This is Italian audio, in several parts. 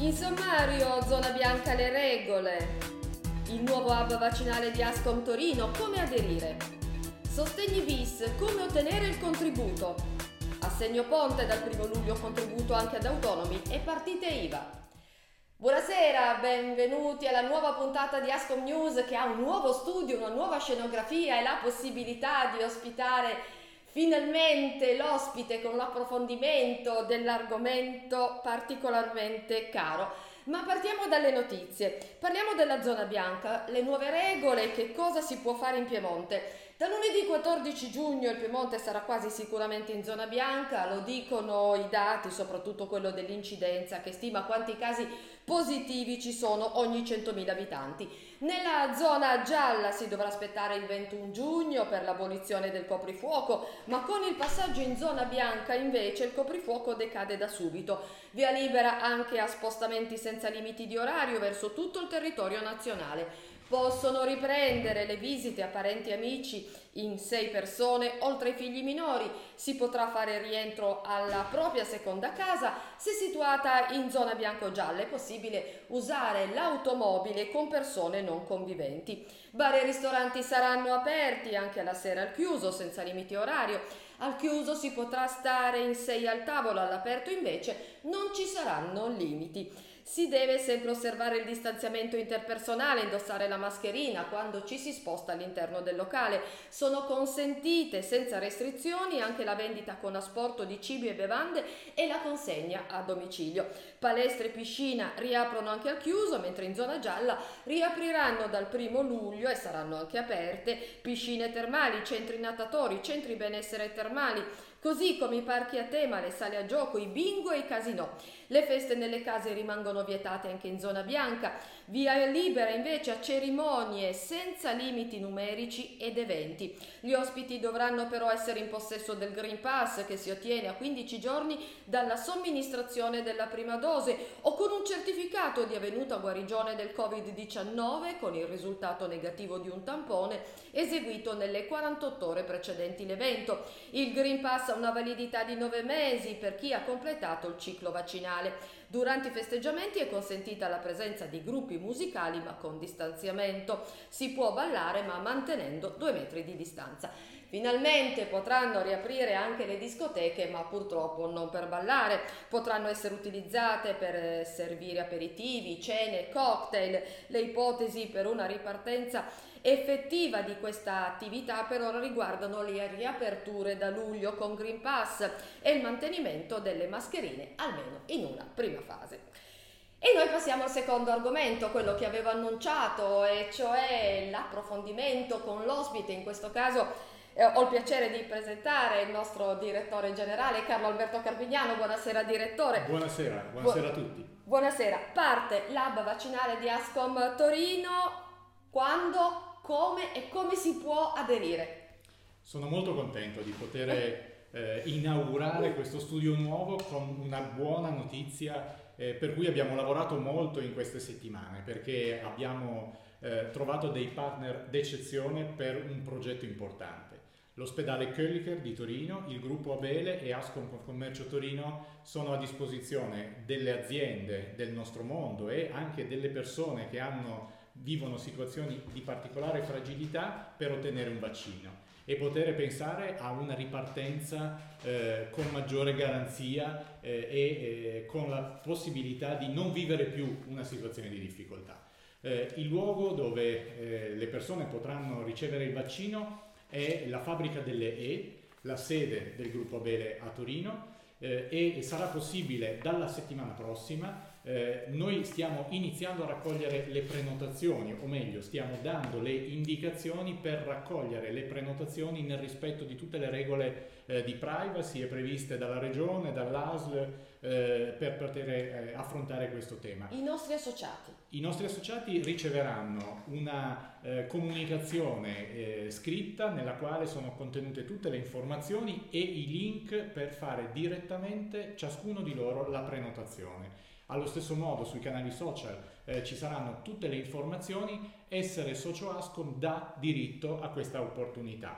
In sommario, zona bianca le regole. Il nuovo hub vaccinale di Ascom Torino, come aderire? Sostegni bis, come ottenere il contributo? Assegno ponte dal 1 luglio contributo anche ad autonomi e partite IVA. Buonasera, benvenuti alla nuova puntata di Ascom News che ha un nuovo studio, una nuova scenografia e la possibilità di ospitare finalmente l'ospite con l'approfondimento dell'argomento particolarmente caro. Ma partiamo dalle notizie. Parliamo della zona bianca, le nuove regole, che cosa si può fare in Piemonte. Da lunedì 14 giugno il Piemonte sarà quasi sicuramente in zona bianca, lo dicono i dati, soprattutto quello dell'incidenza che stima quanti casi positivi ci sono ogni 100.000 abitanti. Nella zona gialla si dovrà aspettare il 21 giugno per l'abolizione del coprifuoco, ma con il passaggio in zona bianca invece il coprifuoco decade da subito. Via libera anche a spostamenti senza limiti di orario verso tutto il territorio nazionale. Possono riprendere le visite a parenti e amici in sei persone, oltre ai figli minori. Si potrà fare rientro alla propria seconda casa se situata in zona bianco-gialla. È possibile usare l'automobile con persone non conviventi. Bar e ristoranti saranno aperti anche alla sera al chiuso, senza limiti orario. Al chiuso si potrà stare in sei al tavolo, all'aperto invece non ci saranno limiti. Si deve sempre osservare il distanziamento interpersonale, indossare la mascherina quando ci si sposta all'interno del locale. Sono consentite senza restrizioni anche la vendita con asporto di cibi e bevande e la consegna a domicilio. Palestre e piscina riaprono anche al chiuso, mentre in zona gialla riapriranno dal primo luglio e saranno anche aperte piscine termali, centri natatori, centri benessere termali, così come i parchi a tema, le sale a gioco, i bingo e i casinò. Le feste nelle case rimangono vietate anche in zona bianca, via libera invece a cerimonie senza limiti numerici ed eventi. Gli ospiti dovranno però essere in possesso del Green Pass che si ottiene a 15 giorni dalla somministrazione della prima dose o con un certificato di avvenuta guarigione del Covid-19 con il risultato negativo di un tampone eseguito nelle 48 ore precedenti l'evento. Il Green Pass una validità di 9 mesi per chi ha completato il ciclo vaccinale. Durante i festeggiamenti è consentita la presenza di gruppi musicali ma con distanziamento. Si può ballare ma mantenendo due metri di distanza. Finalmente potranno riaprire anche le discoteche, ma purtroppo non per ballare. Potranno essere utilizzate per eh, servire aperitivi, cene, cocktail. Le ipotesi per una ripartenza effettiva di questa attività per ora riguardano le riaperture da luglio con Green Pass e il mantenimento delle mascherine almeno in una prima fase. E noi passiamo al secondo argomento, quello che avevo annunciato, e cioè l'approfondimento con l'ospite, in questo caso eh, ho il piacere di presentare il nostro direttore generale Carlo Alberto Carpignano. Buonasera direttore. Buonasera, buonasera Bu- a tutti. Buonasera. Parte l'hub vaccinale di Ascom Torino. Quando, come e come si può aderire? Sono molto contento di poter eh, inaugurare questo studio nuovo con una buona notizia eh, per cui abbiamo lavorato molto in queste settimane perché abbiamo eh, trovato dei partner d'eccezione per un progetto importante. L'ospedale Kölliker di Torino, il gruppo Abele e Ascom Commercio Torino sono a disposizione delle aziende del nostro mondo e anche delle persone che hanno vivono situazioni di particolare fragilità per ottenere un vaccino e poter pensare a una ripartenza eh, con maggiore garanzia eh, e eh, con la possibilità di non vivere più una situazione di difficoltà. Eh, il luogo dove eh, le persone potranno ricevere il vaccino è la fabbrica delle E, la sede del gruppo Abele a Torino eh, e sarà possibile dalla settimana prossima eh, noi stiamo iniziando a raccogliere le prenotazioni, o meglio, stiamo dando le indicazioni per raccogliere le prenotazioni nel rispetto di tutte le regole eh, di privacy previste dalla regione, dall'ASL eh, per poter eh, affrontare questo tema. I nostri associati? I nostri associati riceveranno una eh, comunicazione eh, scritta nella quale sono contenute tutte le informazioni e i link per fare direttamente ciascuno di loro la prenotazione. Allo stesso modo sui canali social eh, ci saranno tutte le informazioni, essere socio Ascom dà diritto a questa opportunità.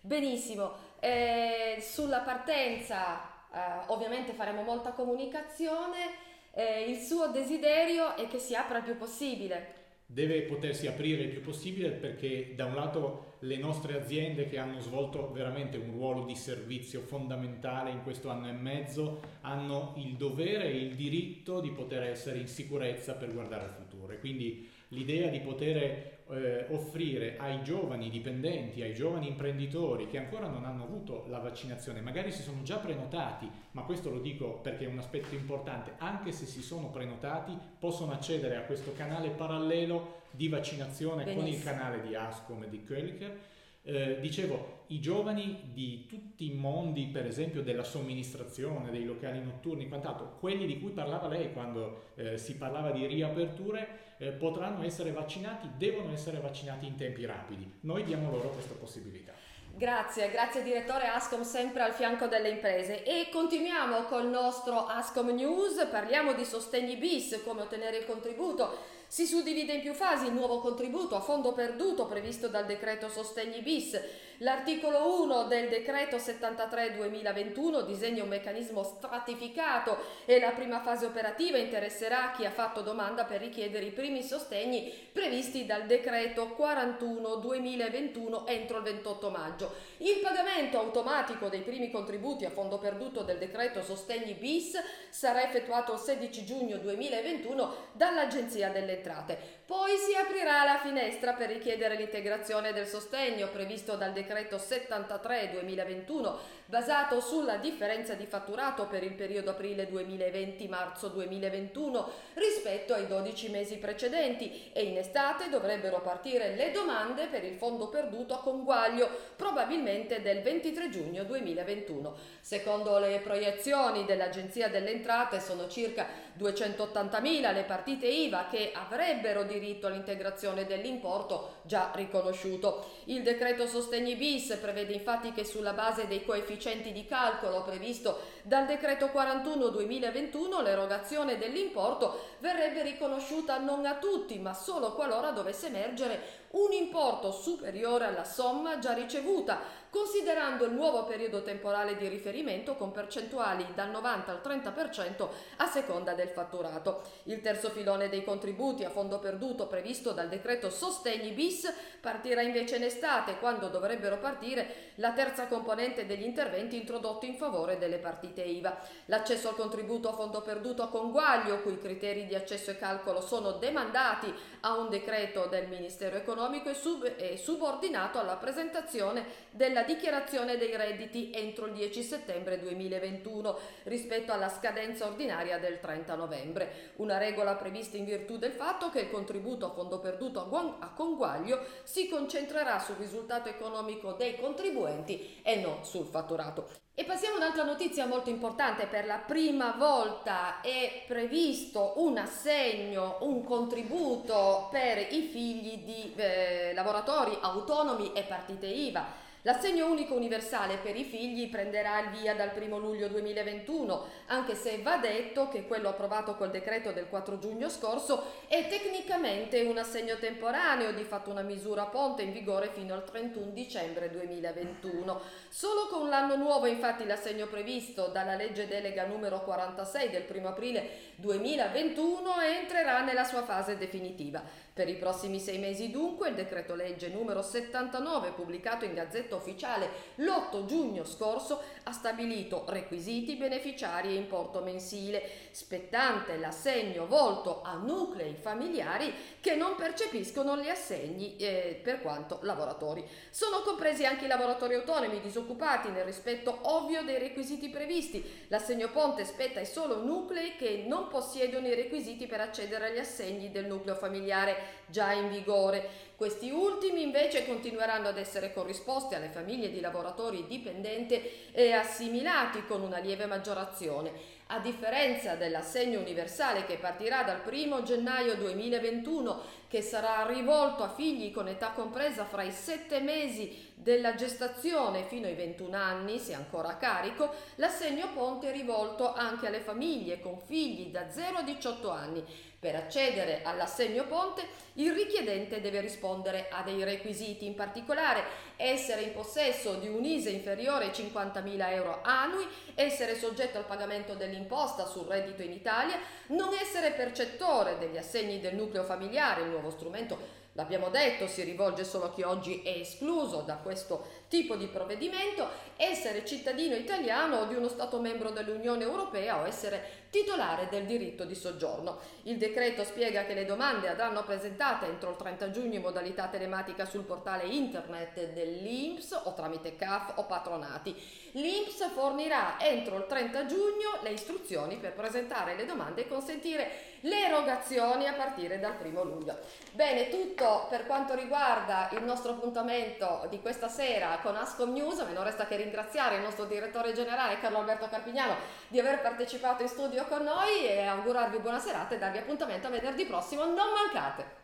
Benissimo, eh, sulla partenza eh, ovviamente faremo molta comunicazione, eh, il suo desiderio è che si apra il più possibile. Deve potersi aprire il più possibile perché da un lato le nostre aziende che hanno svolto veramente un ruolo di servizio fondamentale in questo anno e mezzo hanno il dovere e il diritto di poter essere in sicurezza per guardare al futuro. E quindi l'idea di poter eh, offrire ai giovani dipendenti, ai giovani imprenditori che ancora non hanno avuto la vaccinazione, magari si sono già prenotati, ma questo lo dico perché è un aspetto importante, anche se si sono prenotati possono accedere a questo canale parallelo di vaccinazione Benissimo. con il canale di Ascom e di Kölliker. Eh, dicevo, i giovani di tutti i mondi, per esempio della somministrazione, dei locali notturni, quant'altro, quelli di cui parlava lei quando eh, si parlava di riaperture, eh, potranno essere vaccinati, devono essere vaccinati in tempi rapidi. Noi diamo loro questa possibilità. Grazie, grazie direttore Ascom sempre al fianco delle imprese e continuiamo col nostro Ascom News, parliamo di sostegni bis, come ottenere il contributo si suddivide in più fasi il nuovo contributo a fondo perduto previsto dal decreto Sostegni bis. L'articolo 1 del decreto 73-2021 disegna un meccanismo stratificato e la prima fase operativa interesserà chi ha fatto domanda per richiedere i primi sostegni previsti dal decreto 41-2021 entro il 28 maggio. Il pagamento automatico dei primi contributi a fondo perduto del decreto Sostegni bis sarà effettuato il 16 giugno 2021 dall'Agenzia delle entrate. Poi si aprirà la finestra per richiedere l'integrazione del sostegno previsto dal decreto 73-2021 basato sulla differenza di fatturato per il periodo aprile 2020-marzo 2021 rispetto ai 12 mesi precedenti e in estate dovrebbero partire le domande per il fondo perduto a conguaglio probabilmente del 23 giugno 2021. Secondo le proiezioni dell'Agenzia delle Entrate sono circa 280.000 le partite IVA che avrebbero diritto all'integrazione dell'importo già riconosciuto. Il decreto Sostegni bis prevede infatti che sulla base dei coefficienti di calcolo previsto dal decreto 41-2021 l'erogazione dell'importo verrebbe riconosciuta non a tutti ma solo qualora dovesse emergere un importo superiore alla somma già ricevuta considerando il nuovo periodo temporale di riferimento con percentuali dal 90 al 30% a seconda del fatturato. Il terzo filone dei contributi a fondo perduto previsto dal decreto Sostegni bis partirà invece in estate quando dovrebbero partire la terza componente degli interventi introdotti in favore delle partite IVA. L'accesso al contributo a fondo perduto a conguaglio, cui criteri di accesso e calcolo sono demandati a un decreto del Ministero economico e sub- è subordinato alla presentazione della la dichiarazione dei redditi entro il 10 settembre 2021 rispetto alla scadenza ordinaria del 30 novembre, una regola prevista in virtù del fatto che il contributo a fondo perduto a conguaglio si concentrerà sul risultato economico dei contribuenti e non sul fatturato. E passiamo a un'altra notizia molto importante, per la prima volta è previsto un assegno, un contributo per i figli di eh, lavoratori autonomi e partite IVA. L'assegno unico universale per i figli prenderà il via dal 1 luglio 2021, anche se va detto che quello approvato col decreto del 4 giugno scorso è tecnicamente un assegno temporaneo, di fatto una misura ponte in vigore fino al 31 dicembre 2021. Solo con l'anno nuovo infatti l'assegno previsto dalla legge delega numero 46 del 1 aprile 2021 entrerà nella sua fase definitiva. Per i prossimi sei mesi dunque il decreto legge numero 79 pubblicato in Gazzetta Ufficiale l'8 giugno scorso ha stabilito requisiti, beneficiari e importo mensile, spettante l'assegno volto a nuclei familiari che non percepiscono gli assegni eh, per quanto lavoratori. Sono compresi anche i lavoratori autonomi disoccupati nel rispetto ovvio dei requisiti previsti. L'assegno ponte spetta ai solo nuclei che non possiedono i requisiti per accedere agli assegni del nucleo familiare già in vigore. Questi ultimi invece continueranno ad essere corrisposti alle famiglie di lavoratori dipendenti e assimilati con una lieve maggiorazione. A differenza dell'assegno universale che partirà dal 1 gennaio 2021, che sarà rivolto a figli con età compresa fra i 7 mesi della gestazione fino ai 21 anni, se ancora a carico, l'assegno ponte è rivolto anche alle famiglie con figli da 0 a 18 anni per accedere all'assegno ponte, il richiedente deve rispondere a dei requisiti, in particolare essere in possesso di un ISE inferiore ai 50.000 euro annui, essere soggetto al pagamento dell'imposta sul reddito in Italia, non essere percettore degli assegni del nucleo familiare, il nuovo strumento l'abbiamo detto, si rivolge solo a chi oggi è escluso da questo tipo di provvedimento, essere cittadino italiano o di uno Stato membro dell'Unione Europea o essere titolare del diritto di soggiorno. Il decreto spiega che le domande andranno presentate entro il 30 giugno in modalità telematica sul portale internet dell'INPS o tramite CAF o patronati. L'INPS fornirà entro il 30 giugno le istruzioni per presentare le domande e consentire le erogazioni a partire dal 1 luglio. Bene, tutto per quanto riguarda il nostro appuntamento di questa sera con Ascom News, me non resta che ringraziare il nostro direttore generale Carlo Alberto Carpignano di aver partecipato in studio con noi e augurarvi buona serata e darvi appuntamento a venerdì prossimo, non mancate!